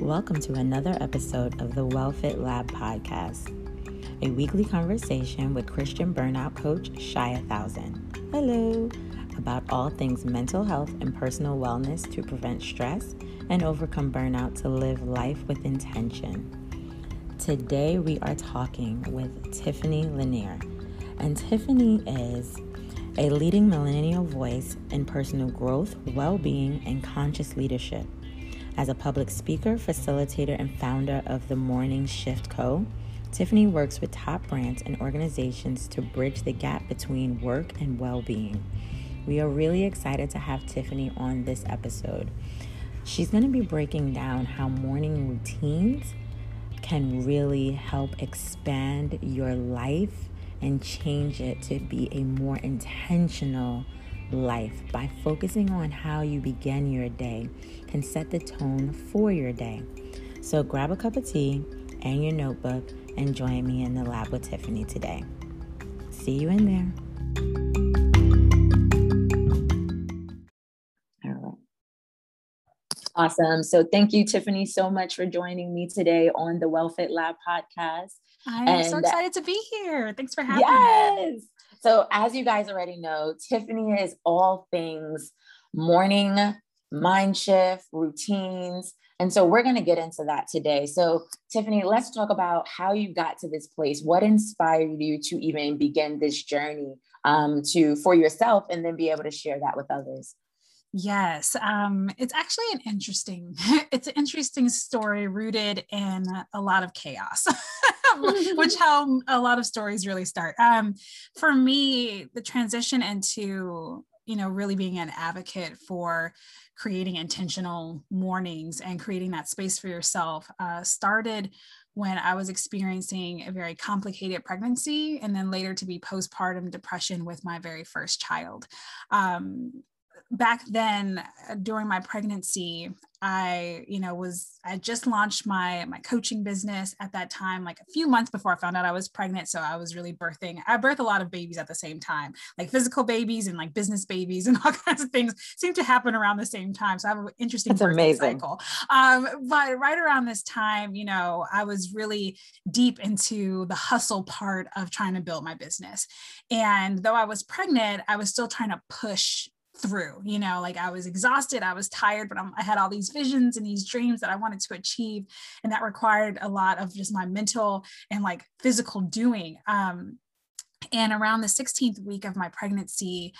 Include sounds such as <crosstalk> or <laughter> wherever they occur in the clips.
Welcome to another episode of the WellFit Lab podcast, a weekly conversation with Christian burnout coach Cheya Thousand. Hello, about all things mental health and personal wellness to prevent stress and overcome burnout to live life with intention. Today we are talking with Tiffany Lanier, and Tiffany is a leading millennial voice in personal growth, well being, and conscious leadership. As a public speaker, facilitator, and founder of the Morning Shift Co., Tiffany works with top brands and organizations to bridge the gap between work and well being. We are really excited to have Tiffany on this episode. She's going to be breaking down how morning routines can really help expand your life and change it to be a more intentional life by focusing on how you begin your day can set the tone for your day. So grab a cup of tea and your notebook and join me in the lab with Tiffany today. See you in there. All right. Awesome. So thank you, Tiffany, so much for joining me today on the WellFit Lab podcast. I'm and so excited to be here. Thanks for having yes. me. So, as you guys already know, Tiffany is all things morning, mind shift, routines. And so, we're going to get into that today. So, Tiffany, let's talk about how you got to this place. What inspired you to even begin this journey um, to for yourself and then be able to share that with others? Yes, um, it's actually an interesting, <laughs> it's an interesting story rooted in a lot of chaos, <laughs> <laughs> which how a lot of stories really start. Um, for me, the transition into you know really being an advocate for creating intentional mornings and creating that space for yourself uh, started when I was experiencing a very complicated pregnancy and then later to be postpartum depression with my very first child. Um, back then uh, during my pregnancy i you know was i just launched my my coaching business at that time like a few months before i found out i was pregnant so i was really birthing i birthed a lot of babies at the same time like physical babies and like business babies and <laughs> all kinds of things seem to happen around the same time so i have an interesting That's amazing. cycle um, but right around this time you know i was really deep into the hustle part of trying to build my business and though i was pregnant i was still trying to push through you know like i was exhausted i was tired but I'm, i had all these visions and these dreams that i wanted to achieve and that required a lot of just my mental and like physical doing um, and around the 16th week of my pregnancy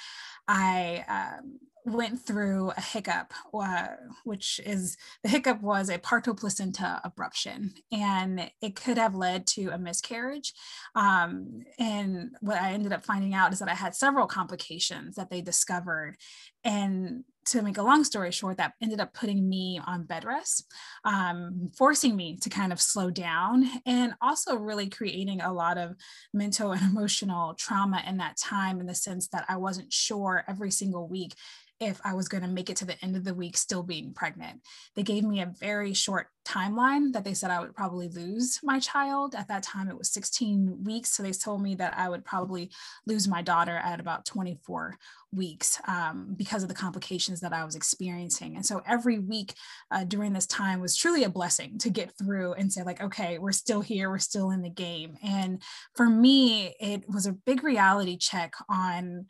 i um, went through a hiccup, uh, which is the hiccup was a partial placenta abruption, and it could have led to a miscarriage. Um, and what I ended up finding out is that I had several complications that they discovered, and to make a long story short, that ended up putting me on bed rest, um, forcing me to kind of slow down, and also really creating a lot of mental and <laughs> emotional trauma in that time in the sense that I wasn't sure every single week if I was going to make it to the end of the week still being pregnant. They gave me a very short timeline that they said I would probably lose my child. At that time, it was 16 weeks. So they told me that I would probably lose my daughter at about 24 weeks um, because of the complications that I was experiencing. And so every week uh, during this time was truly a blessing to get through and say, like, okay, we're still here, we're still in the game. And for me, it was a big reality check on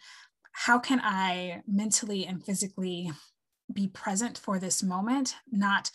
how can I mentally and physically be present for this moment, not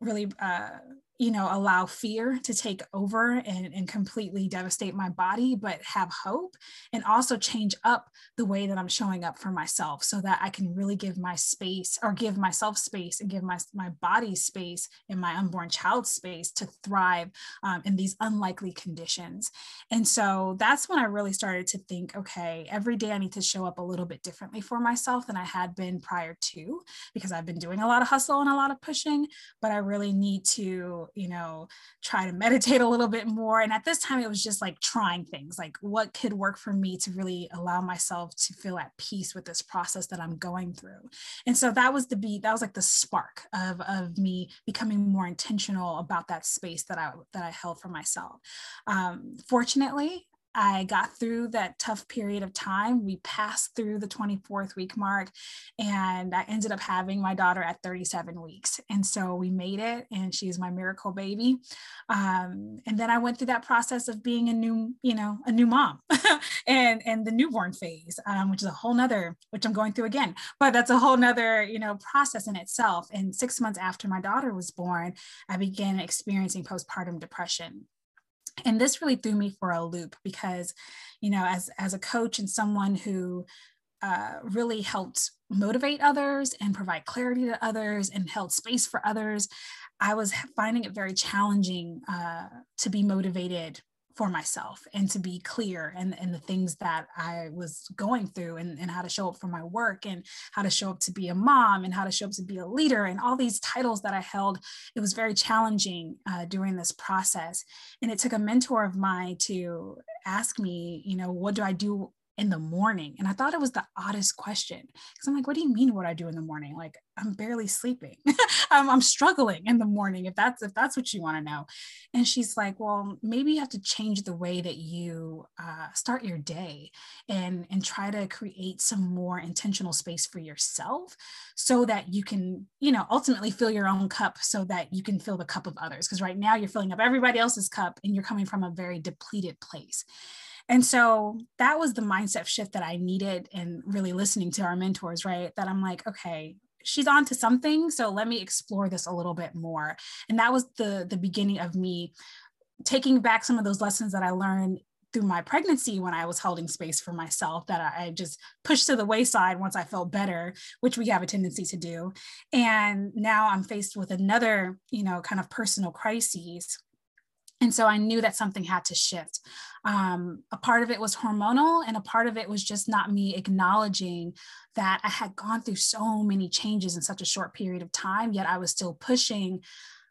really uh, you know allow fear to take over and, and completely devastate my body but have hope and also change up the way that i'm showing up for myself so that i can really give my space or give myself space and give my, my body space and my unborn child space to thrive um, in these unlikely conditions. And so that's when i really started to think okay every day i need to show up a little bit differently for myself than i had been prior to because i've been doing a lot of hustle and a lot of pushing but i really need to you know, try to meditate a little bit more. And at this time, it was just like trying things like what could work for me to really allow myself to feel at peace with this process that I'm going through. And so that was the beat, that was like the spark of, of me becoming more intentional about that space that I that I held for myself. Um, fortunately, I got through that tough period of time. We passed through the 24th week mark, and I ended up having my daughter at 37 weeks. And so we made it, and she's my miracle baby. Um, and then I went through that process of being a new, you know, a new mom, <laughs> and and the newborn phase, um, which is a whole nother, which I'm going through again. But that's a whole nother, you know, process in itself. And six months after my daughter was born, I began experiencing postpartum depression and this really threw me for a loop because you know as as a coach and someone who uh, really helped motivate others and provide clarity to others and held space for others i was finding it very challenging uh, to be motivated for myself and to be clear and, and the things that I was going through and, and how to show up for my work and how to show up to be a mom and how to show up to be a leader and all these titles that I held. It was very challenging uh, during this process. And it took a mentor of mine to ask me, you know, what do I do in the morning? And I thought it was the oddest question because I'm like, what do you mean what I do in the morning? Like I'm barely sleeping. <laughs> I'm, I'm, struggling in the morning if that's if that's what you want to know. And she's like, well, maybe you have to change the way that you uh, start your day and and try to create some more intentional space for yourself so that you can, you know, ultimately fill your own cup so that you can fill the cup of others. Because right now you're filling up everybody else's cup and you're coming from a very depleted place. And so that was the mindset shift that I needed and really listening to our mentors, right? That I'm like, okay, she's on to something. So let me explore this a little bit more. And that was the the beginning of me taking back some of those lessons that I learned through my pregnancy when I was holding space for myself that I just pushed to the wayside once I felt better, which we have a tendency to do. And now I'm faced with another, you know, kind of personal crises and so I knew that something had to shift. Um, a part of it was hormonal, and a part of it was just not me acknowledging that I had gone through so many changes in such a short period of time, yet I was still pushing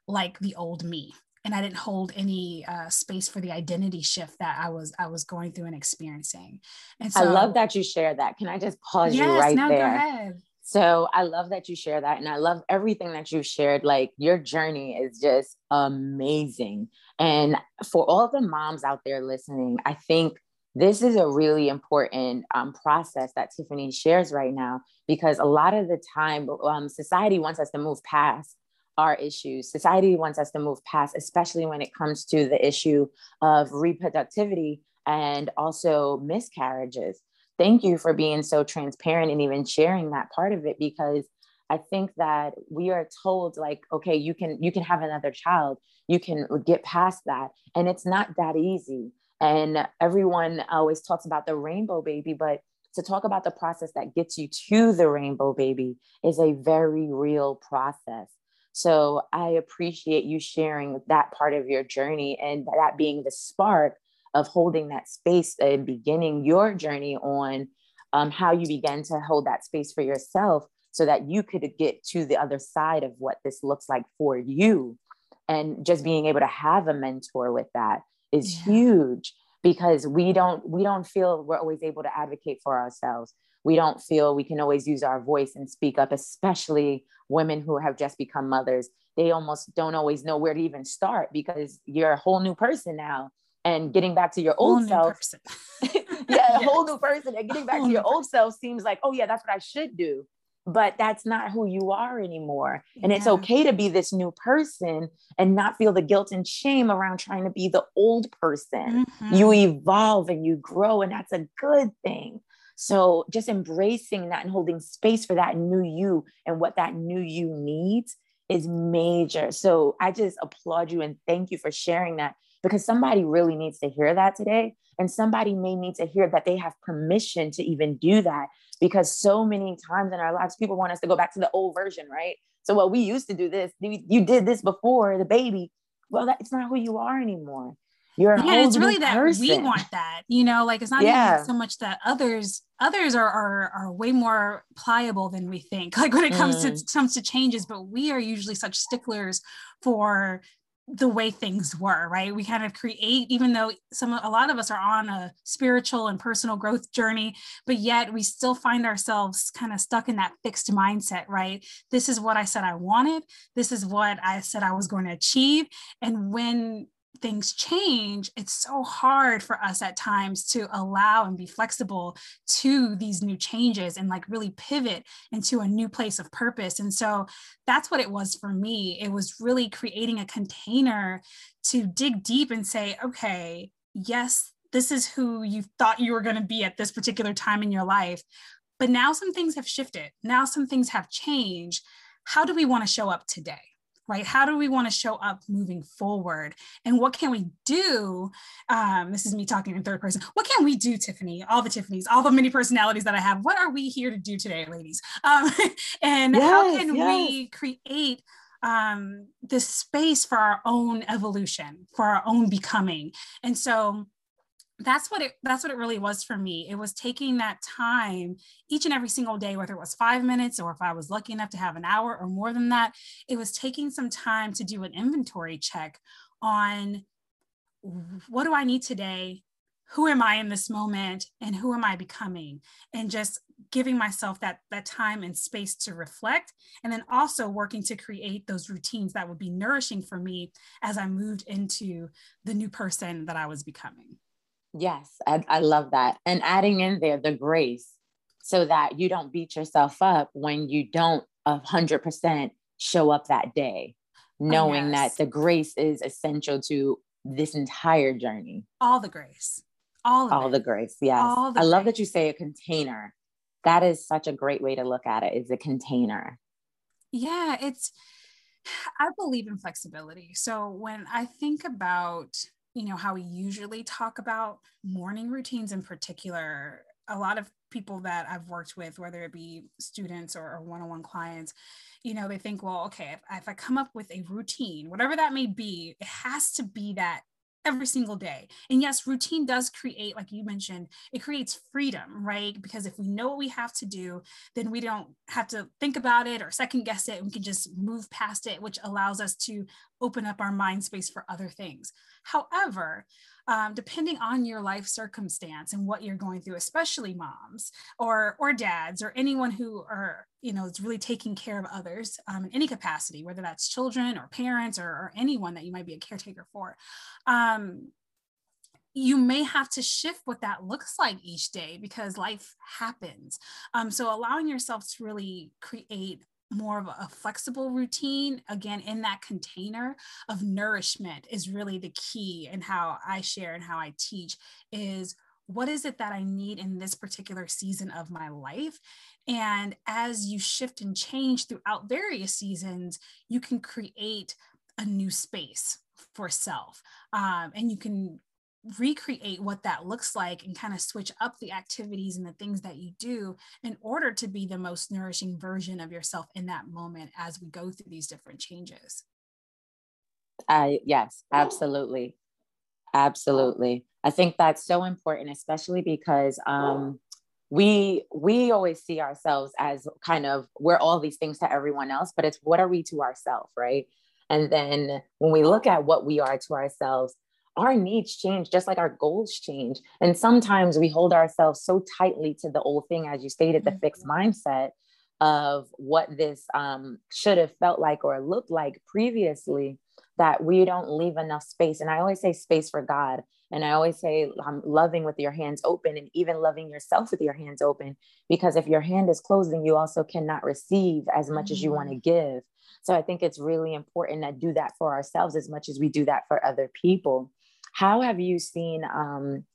like the old me. And I didn't hold any uh, space for the identity shift that I was I was going through and experiencing. And so, I love that you share that. Can I just pause yes, you right no, there? So I love that you share that. And I love everything that you shared. Like your journey is just amazing. And for all the moms out there listening, I think this is a really important um, process that Tiffany shares right now because a lot of the time, um, society wants us to move past our issues. Society wants us to move past, especially when it comes to the issue of reproductivity and also miscarriages thank you for being so transparent and even sharing that part of it because I think that we are told like, okay, you can you can have another child, you can get past that, and it's not that easy. And everyone always talks about the rainbow baby, but to talk about the process that gets you to the rainbow baby is a very real process. So I appreciate you sharing that part of your journey and that being the spark of holding that space and beginning your journey on um, how you began to hold that space for yourself so that you could get to the other side of what this looks like for you. And just being able to have a mentor with that is yeah. huge because we don't we don't feel we're always able to advocate for ourselves. We don't feel we can always use our voice and speak up especially women who have just become mothers. They almost don't always know where to even start because you're a whole new person now. And getting back to your old self <laughs> yeah a <laughs> yes. whole new person and getting back to your old self seems like oh yeah that's what i should do but that's not who you are anymore and yeah. it's okay to be this new person and not feel the guilt and shame around trying to be the old person mm-hmm. you evolve and you grow and that's a good thing so just embracing that and holding space for that new you and what that new you needs is major. So I just applaud you and thank you for sharing that because somebody really needs to hear that today. And somebody may need to hear that they have permission to even do that because so many times in our lives, people want us to go back to the old version, right? So, well, we used to do this. You did this before the baby. Well, that, it's not who you are anymore. You're yeah, it's really that person. we want that, you know, like it's not yeah. even so much that others others are, are are way more pliable than we think. <laughs> Like when it comes mm. to comes to changes, but we are usually such sticklers for the way things were right? We kind of create even though some a lot of us are on a spiritual and personal growth journey but yet we still find ourselves kind of stuck in that fixed mindset right? This is what i said i wanted. This is what i said i was going to achieve. And when things change, it's so hard for us at times to allow and be flexible to these new changes and like really pivot into a new place of purpose. And so that's what it was for me. It was really creating a container to dig deep and say, okay, yes, this is who you thought you were going to be at this particular time in your life. But now some things have shifted. Now some things have changed. How do we want to show up today? Right? How do we want to show up moving forward? And what can we do? Um, this is me talking in third person. What can we do, Tiffany? All the Tiffany's, all the many personalities that I have. What are we here to do today, ladies? Um, <laughs> and yes, how can yes. we create um, this space for our own evolution, for our own becoming? And so that's what it that's what it really was for me. It was taking that time each and every single day whether it was five minutes or if i was lucky enough to have an hour or more than that it was taking some time to do an inventory check on what do i need today? Who am i in this moment? And who am i becoming? And just giving myself that that time and space to reflect and then also working to create those routines that would be nourishing for me as i moved into the new person that i was becoming Yes, I, I love that. And adding in there the grace so that you don't beat yourself up when you don't a hundred percent show up that day, oh, knowing oh, yes. that the grace is essential to this entire journey. All the grace. All all it. the grace. Yes. The I grace. love that you say a container. That is such a great way to look at it is a container. Yeah, it's <sighs> I believe in flexibility. So when I think about you know how we usually talk about morning routines in particular. A lot of people that i've worked with whether it be students or, or one-on-one clients you know they think well okay if, if i come up with a routine whatever that may be it has to be that every single day. And yes, routine does create, like you mentioned, it creates freedom, right? Because if we know what we have to do, then we don't have to think about it or second guess it. We can just move past it, which allows us to open up our mind space for other things. However, um, depending on your life circumstance and what you're going through, especially moms or or dads or anyone who are you know is really taking care of others um, in any capacity, whether that's children or parents or, or anyone that you might be a caretaker for. Um, you may have to shift what that looks like each day because life happens. Um, so allowing yourself to really create more of a flexible routine again in that container of nourishment is really the key and how i share and how i teach is what is it that i need in this particular season of my life and as you shift and change throughout various seasons you can create a new space for self um, and you can recreate what that looks like and kind of switch up the activities and the things that you do in order to be the most nourishing version of yourself in that moment as we go through these different changes. Uh, yes, absolutely. Absolutely. I think that's so important, especially because um, we we always see ourselves as kind of we're all these things to everyone else, but it's what are we to ourselves, right? And then when we look at what we are to ourselves, our needs change just like our goals change. And sometimes we hold ourselves so tightly to the old thing, as you stated, the fixed mm-hmm. mindset of what this um, should have felt like or looked like previously, that we don't leave enough space. And I always say space for God. And I always say, um, loving with your hands open and even loving yourself with your hands open. Because if your hand is closed, then you also cannot receive as much mm-hmm. as you want to mm-hmm. give. So I think it's really important to do that for ourselves as much as we do that for other people. How have you seen um,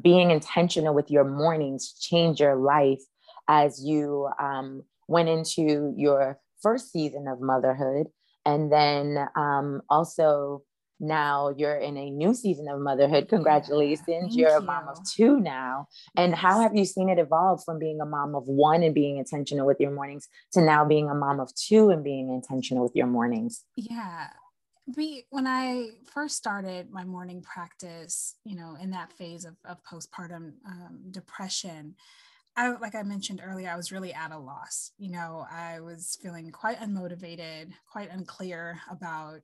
being intentional with your mornings change your life as you um, went into your first season of motherhood? And then um, also now you're in a new season of motherhood. Congratulations. You're a mom of two now. And how have you seen it evolve from being a mom of one and being intentional with your mornings to now being a mom of two and being intentional with your mornings? Yeah we when i first started my morning practice you know in that phase of, of postpartum um, depression I, like I mentioned earlier, I was really at a loss. You know, I was feeling quite unmotivated, quite unclear about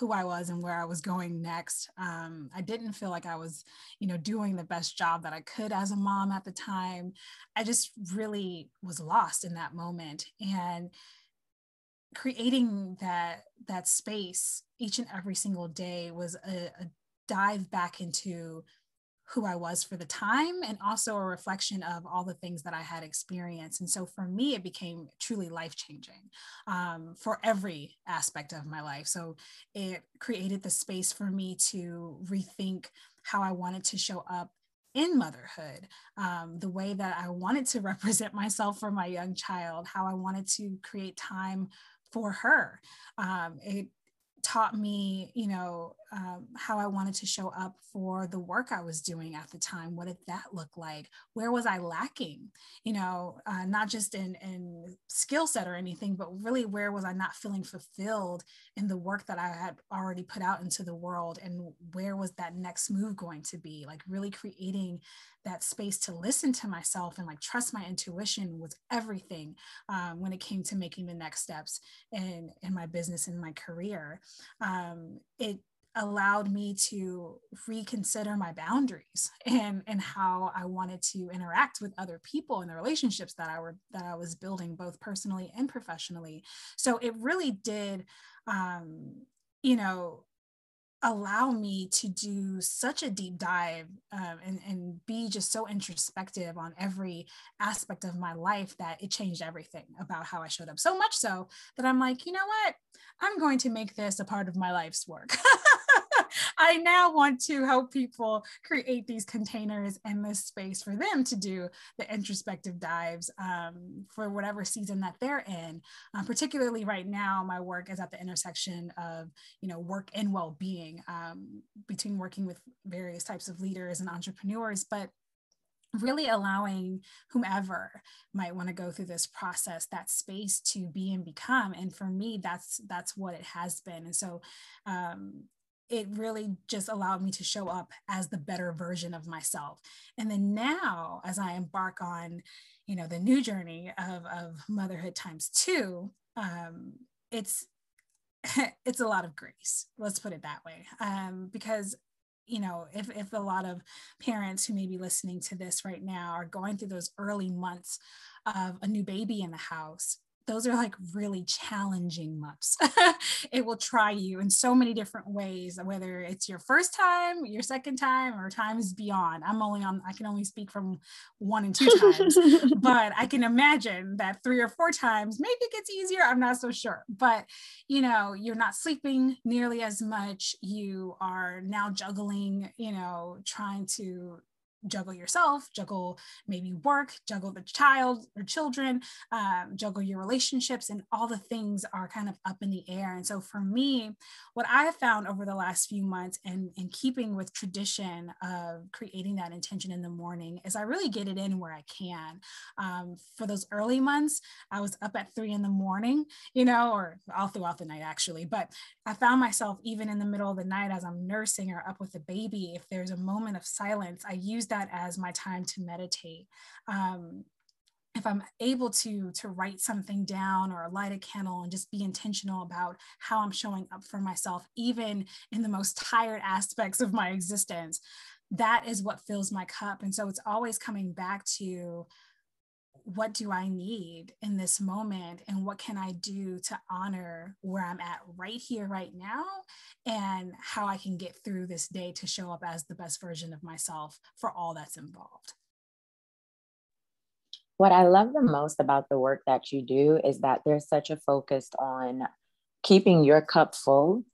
who I was and where I was going next. Um, I didn't feel like I was, you know, doing the best job that I could as a mom at the time. I just really was lost in that moment. And creating that that space each and every single day was a, a dive back into who I was for the time and also a reflection of all the things that I had experienced. And so for me, it became truly life changing um, for every aspect of my life. So it created the space for me to rethink how I wanted to show up in motherhood, um, the way that I wanted to <laughs> represent myself for my young child, how I wanted to create time for her. Um, it taught me, you know, um, how I wanted to show up for the work I was doing at the time. What did that look like? Where was I lacking? You know, uh, not just in in skill set or anything, but really where was I not feeling fulfilled in the work that I had already put out into the world, and where was that next move going to be? Like really creating that space to listen to myself and like trust my intuition was everything um, when it came to making the next steps in in my business and my career. Um, it allowed me to reconsider my boundaries <laughs> and and how I wanted to interact with other people and the relationships that I were that I was building both personally and professionally. So it really did um, you know allow me to do such a deep dive um, and, and be just so introspective on every aspect of my life that it changed everything about how I showed up. So much so that I'm like, you know what? I'm going to make this a part of my life's work. <laughs> I now want to help people create these containers and this space for them to do the introspective dives um, for whatever season that they're in. Um, particularly right now, my work is at the intersection of you know work and well-being um, between working with various types of leaders and entrepreneurs, but really allowing whomever might want to go through this process that space to be and become and for me that's that's what it has been and so um, it really just allowed me to show up as the better version of myself. And then now as i embark on you know the new journey of, of motherhood times two um, it's <laughs> it's a lot of grace let's put it that way. Um, because you know if, if a lot of parents who may be listening to this right now are going through those early months of a new baby in the house those are like really challenging months. <laughs> it will try you in so many different ways, whether it's your first time, your second time, or times beyond. I'm only on, I can only speak from one and two times, <laughs> but I can imagine that three or four times, maybe it gets easier. I'm not so sure. But, you know, you're not sleeping nearly as much. You are now juggling, you know, trying to juggle yourself, juggle maybe work, juggle the child or children, um, juggle your relationships, and all the things are kind of up in the air. And so for me, what I have found over the last few months and in keeping with tradition of creating that intention in the morning is I really get it in where I can. Um, for those early months, I was up at three in the morning, you know, or all throughout the night actually, but I found myself even in the middle of the night as I'm nursing or up with the baby, if there's a moment of silence, I use that that as my time to meditate. Um, if I'm able to to write something down or light a candle and just be intentional about how I'm showing up for myself, even in the most tired aspects of my existence, that is what fills my cup. And so it's always coming back to what do I need in this moment? And what can I do to honor where I'm at right here, right now, and how I can get through this day to show up as the best version of myself for all that's involved. What I love the most about the work that you do is that there's such a focus on keeping your cup full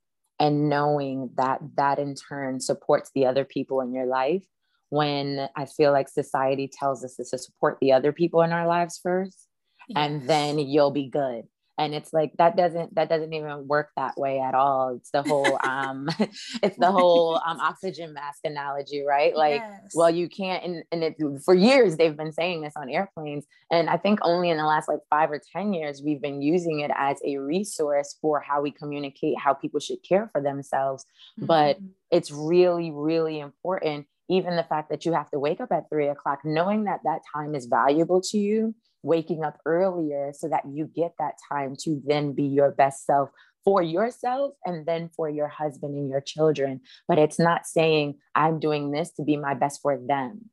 and knowing that that in turn supports the other people in your life when I feel like society tells us to support the other people in our lives first, yes. and then you'll be good. And it's like that doesn't that doesn't even work that way at all. It's the whole <laughs> um <laughs> it's the whole um oxygen mask analogy, right? Like, yes. well, you can't and, and it for years they've been saying this on airplanes. And I think only in the last like five or 10 years we've been using it as a resource for how we communicate how people should care for themselves. Mm-hmm. But it's really, really important even the fact that you have to wake up at three o'clock, knowing that that time is valuable to you, waking up earlier so that you get that time to then be your best self for yourself and then for your husband and your children. But it's not saying, I'm doing this to be my best for them.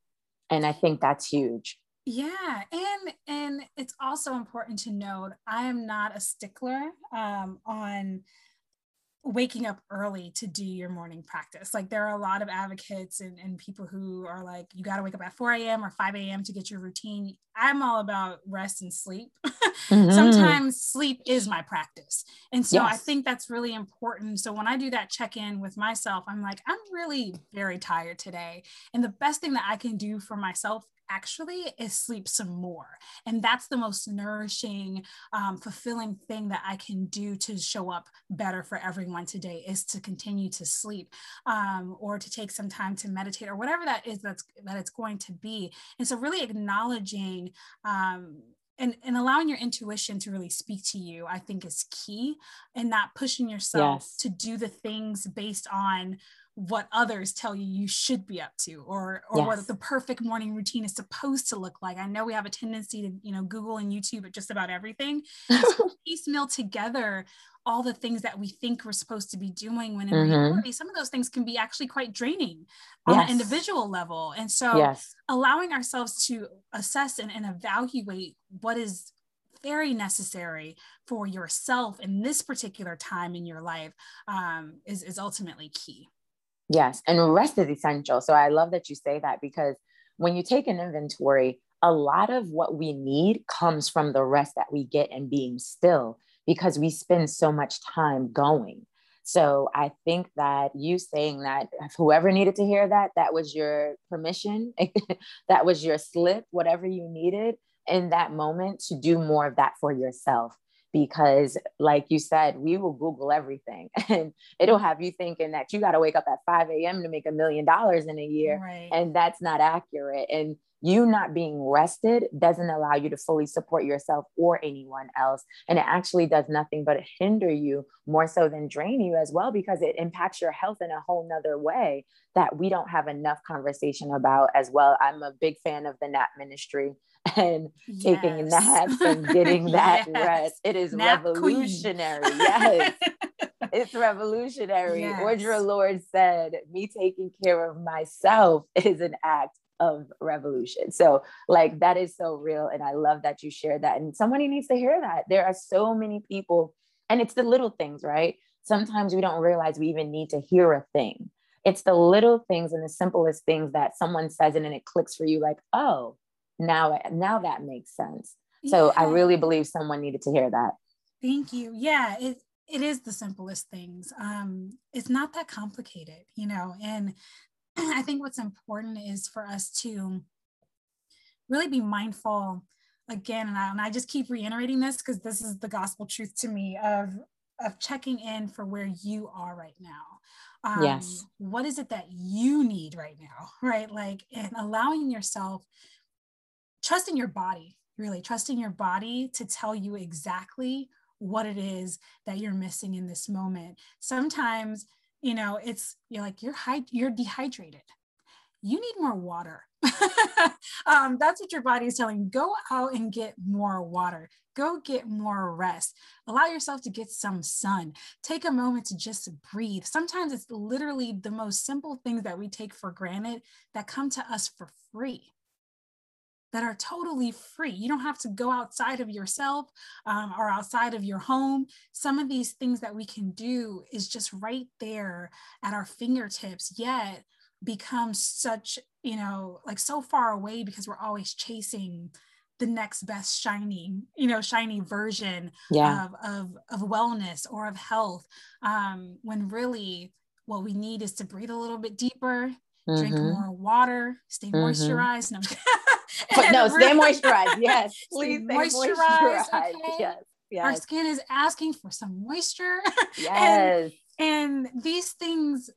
And I think that's huge. Yeah, and and it's also important to note I am not a stickler um, on waking up early to do your morning practice. Like there are a lot of advocates and, and people who are like, you got to wake up at 4 a.m. or 5 a.m. to get your routine. I'm all about rest and sleep. <laughs> mm-hmm. Sometimes sleep is my practice. And so yes. I think that's really important. So when I do that check in with myself, I'm like, I'm really very tired today. And the best thing that I can do for myself actually is sleep some more. And that's the most nourishing, um, fulfilling thing that I can do to show up better for everyone today is to continue to sleep um, or to take some time to meditate or whatever that is that's that it's going to be. And so really acknowledging um, and, and allowing your intuition to really speak to you, I think is key and not pushing yourself yes. to do the things based on what others tell you you should be up to or or yes. what the perfect morning routine is supposed to look like i know we have a tendency to you know google and youtube at just about everything <laughs> piecemeal together all the things that we think we're supposed to be doing when in mm-hmm. reality some of those things can be actually quite draining on yes. an individual level and so yes. allowing ourselves to assess and, and evaluate what is very necessary for yourself in this particular time in your life um, is, is ultimately key Yes. And rest is essential. So I love that you say that because when you take an inventory, a lot of what we need comes from the rest that we get and being still because we spend so much time going. So I think that you saying that whoever needed to hear that, that was your permission, <laughs> that was your slip, whatever you needed in that moment to do more of that for yourself because like you said we will google everything <laughs> and it'll mm-hmm. have you thinking that you got to wake up at 5 a.m to make a million dollars in a year right. and that's not accurate and you not being rested doesn't allow you to fully support yourself or anyone else and it actually does nothing but hinder you more so than drain you as well because it impacts your health in a whole nother way that we don't have enough conversation about as well i'm a big fan of the nap ministry <laughs> and yes. taking naps <laughs> and getting that yes. rest. It is Nap revolutionary. Queen. Yes. <laughs> it's revolutionary. Yes. Audre Lorde said, Me taking care of myself is an act of revolution. So, like, that is so real. And I love that you shared that. And somebody needs to hear that. There are so many people, and it's the little things, right? Sometimes we don't realize we even need to hear a thing. It's the little things and the simplest things that someone says, and then it clicks for you, like, oh, now now that makes sense so yeah. i really believe someone needed to hear that thank you yeah it it is the simplest things um it's not that complicated you know and <clears throat> i think what's important is for us to really be mindful again and I, and I just keep reiterating this because this is the gospel truth to me of of checking in for where you are right now. Um, yes. what is it that you need right now right? Like and allowing yourself trusting your body, really trusting your body to tell you exactly what it is that you're missing in this moment. Sometimes, you know, it's you're like you're high, you're dehydrated. You need more water. <laughs> um, that's what your body is telling. Go out and get more water. Go get more rest. Allow yourself to get some sun. Take a moment to just breathe. Sometimes it's literally the most simple things that we take for granted that come to us for free that are totally free. You don't have to go outside of yourself um, or outside of your home. Some of these things that we can do is just right there at our fingertips, yet become such, you know, like so far away because we're always chasing the next best shiny, you know, shiny version yeah. of, of, of wellness or of health. Um, when really what we need is to breathe a little bit deeper, mm-hmm. drink more water, stay mm-hmm. moisturized. No, <laughs> but no, stay moisturized. <laughs> Yes, please stay moisturized. moisturized. Okay? Yes, yes. Our skin is asking for some moisture. <laughs> Yes. and, and these things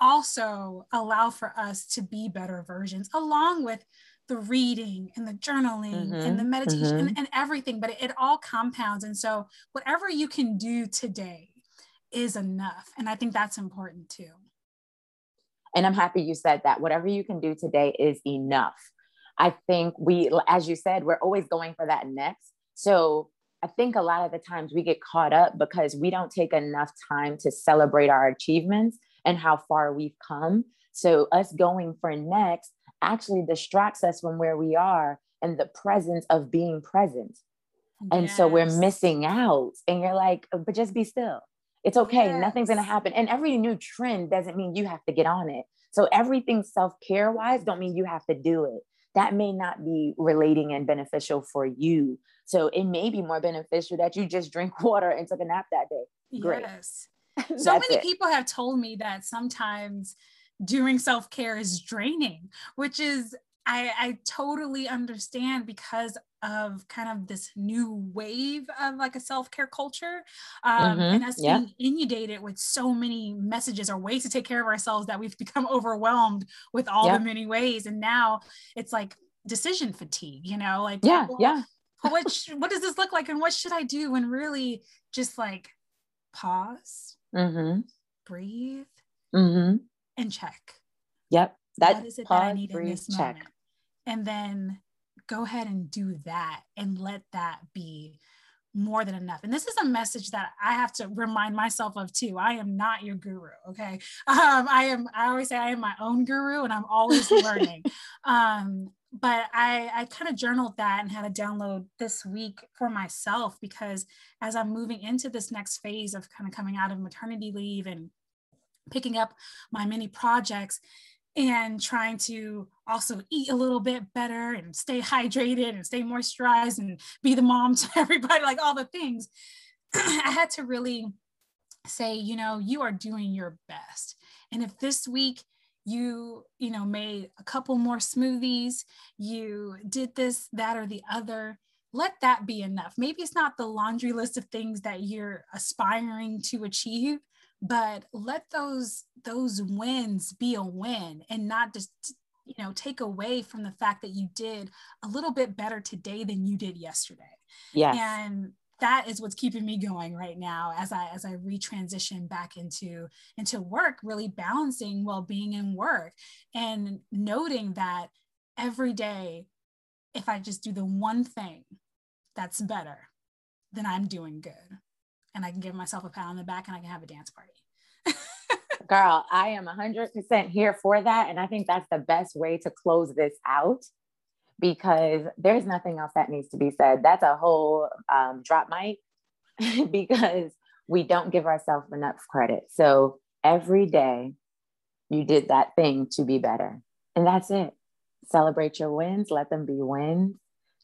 also allow for us to be better versions, along with the reading and the journaling mm-hmm, and the meditation mm-hmm. and, and, everything, but it, it all compounds. And so, whatever you can do today is enough. And I think that's important too. And I'm happy you said that. Whatever you can do today is enough. I think we, as you said, we're always going for that next. So I think a lot of the times we get caught up because we don't take enough time to celebrate our achievements and how far we've come. So us going for next actually distracts us from where we are and the presence of being present. And yes. so we're missing out. And you're like, oh, but just be still. It's okay. Yes. Nothing's going to happen. And every new trend doesn't mean you have to get on it. So everything self-care wise don't mean you have to do it. That may not be relating and beneficial for you. So it may be more beneficial that you just drink <laughs> water and took a nap that day. Great. Yes. <laughs> so many it. people have told me that sometimes doing self-care is draining, which is I, I totally understand because of kind of this new wave of like a self-care culture um, mm-hmm. and us yeah. being inundated with so many messages or ways to take care of ourselves that we've become <laughs> overwhelmed with all yeah. the many ways and now it's like decision fatigue you know like yeah well, yeah what <laughs> sh- what does this look like and what should i do and really just like pause mm-hmm. breathe mm-hmm. and check yep that what is it pause, that i need breathe, in this check. moment and then go ahead and do that and let that be more than enough. And this is a message that I have to remind myself of too. I am not your guru. Okay. <laughs> Um, I am, I always say I am my own guru and I'm always <laughs> learning. um, but I, I kind of journaled that and had a download this week for myself because as I'm moving into this next phase of kind of coming out of maternity leave and picking up my many projects, and trying to also eat a little bit better and stay hydrated and stay moisturized and be the mom <laughs> to everybody, like all the things, <clears throat> I had to really say, you know, you are doing your best. And if this week you, you know, made a couple more smoothies, you did this, that, or the other, let that be enough. Maybe it's not the laundry list of things that you're aspiring to achieve, but let those those wins be a win and not just you know take away from the fact that you did a little bit better today than you did yesterday. Yeah and that is what's keeping me going right now as i as i retransition back into into work really balancing well-being and work and noting that every day if i just do the one thing that's better then i'm doing good and I can give myself a pat on the back and I can have a dance party. Girl, I am 100% here for that. And I think that's the best way to close this out because there's nothing else that needs to be said. That's a whole um, drop mic <laughs> because we don't give ourselves enough credit. So every day you did that thing to be better. And that's it. Celebrate your wins, let them be wins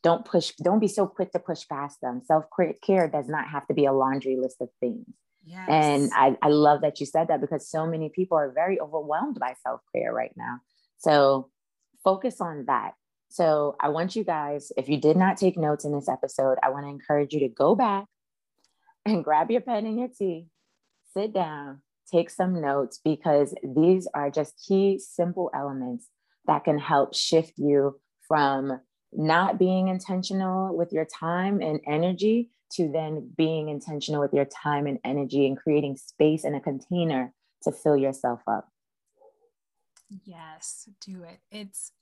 don't push don't be so quick to push past them. Self-care does not have to be a laundry list of things. Yes. and I, I love that you said that because so many people are very overwhelmed by self-care right now. So focus on that. So i want you guys if you did not take notes in this episode i want to encourage you to go back <laughs> and grab your pen and your tea sit down take some notes because these are just key simple elements that can help shift you from not being intentional with your time and energy to then being intentional with your time and energy and creating space and a container to fill yourself up. Yes, do it. It's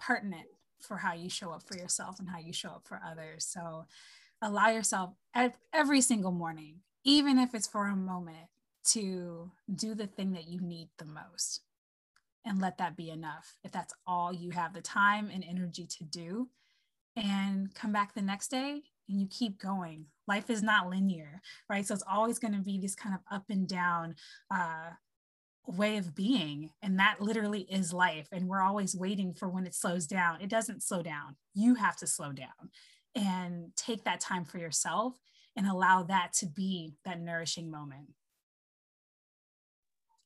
pertinent for how you show up for yourself and how you show up for others. So allow yourself every single morning, even if it's for a moment, to do the thing that you need the most and let that be enough. If that's all you have the time and energy to do, and come back the next day and you keep going. Life is not linear, right? So it's always going to be this kind of up and down uh, way of being. And that literally is life. And we're always waiting for when it slows down. It doesn't slow down. You have to slow down and take that time for yourself and allow that to be that nourishing moment.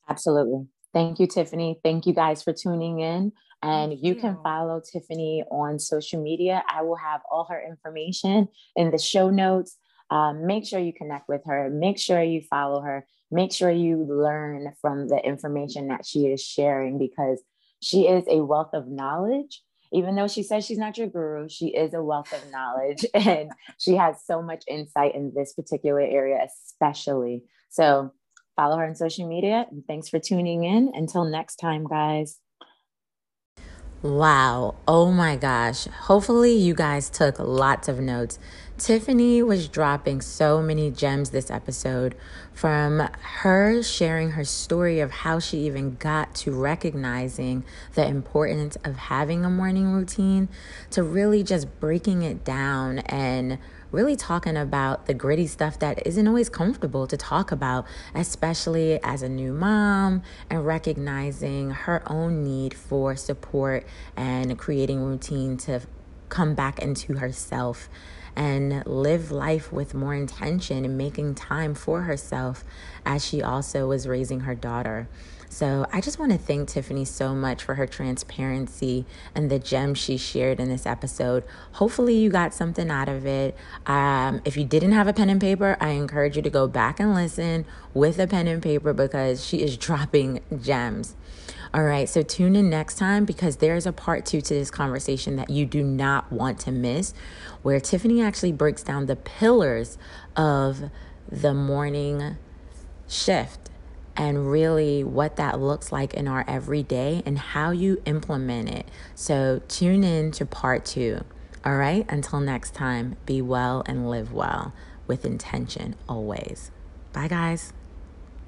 Absolutely. Thank you, Tiffany. Thank you guys for tuning in. And you. you can follow Tiffany on social media. I will have all her information in the show notes. Um, make sure you connect with her. Make sure you follow her. Make sure you learn from the information that she is sharing because she is a wealth of knowledge. Even though she says she's not your guru, she is a wealth of knowledge <laughs> and she has so much insight in this particular area, especially. So follow her on social media. And thanks for tuning in. Until next time, guys. Wow. Oh my gosh. Hopefully, you guys took lots of notes. Tiffany was dropping so many gems this episode from her sharing her story of how she even got to recognizing the importance of having a morning routine to really just breaking it down and really talking about the gritty stuff that isn't always comfortable to talk about, especially as a new mom and recognizing her own need for support and creating routine to come back into herself and live life with more intention and making time for herself as she also was raising her daughter. So I just want to thank Tiffany so much for her transparency and the gems she shared in this episode. Hopefully, you got something out of it. Um, if you didn't have a pen and paper, I encourage you to go back and listen with a pen and paper because she is <laughs> dropping gems. All right, so tune in next time because there's a part two to this conversation that you do not want to miss, where Tiffany actually breaks down the pillars of the morning shift and really what that looks like in our everyday and how you implement it. So tune in to part two. All right, until next time, be well and live well with intention always. Bye, guys.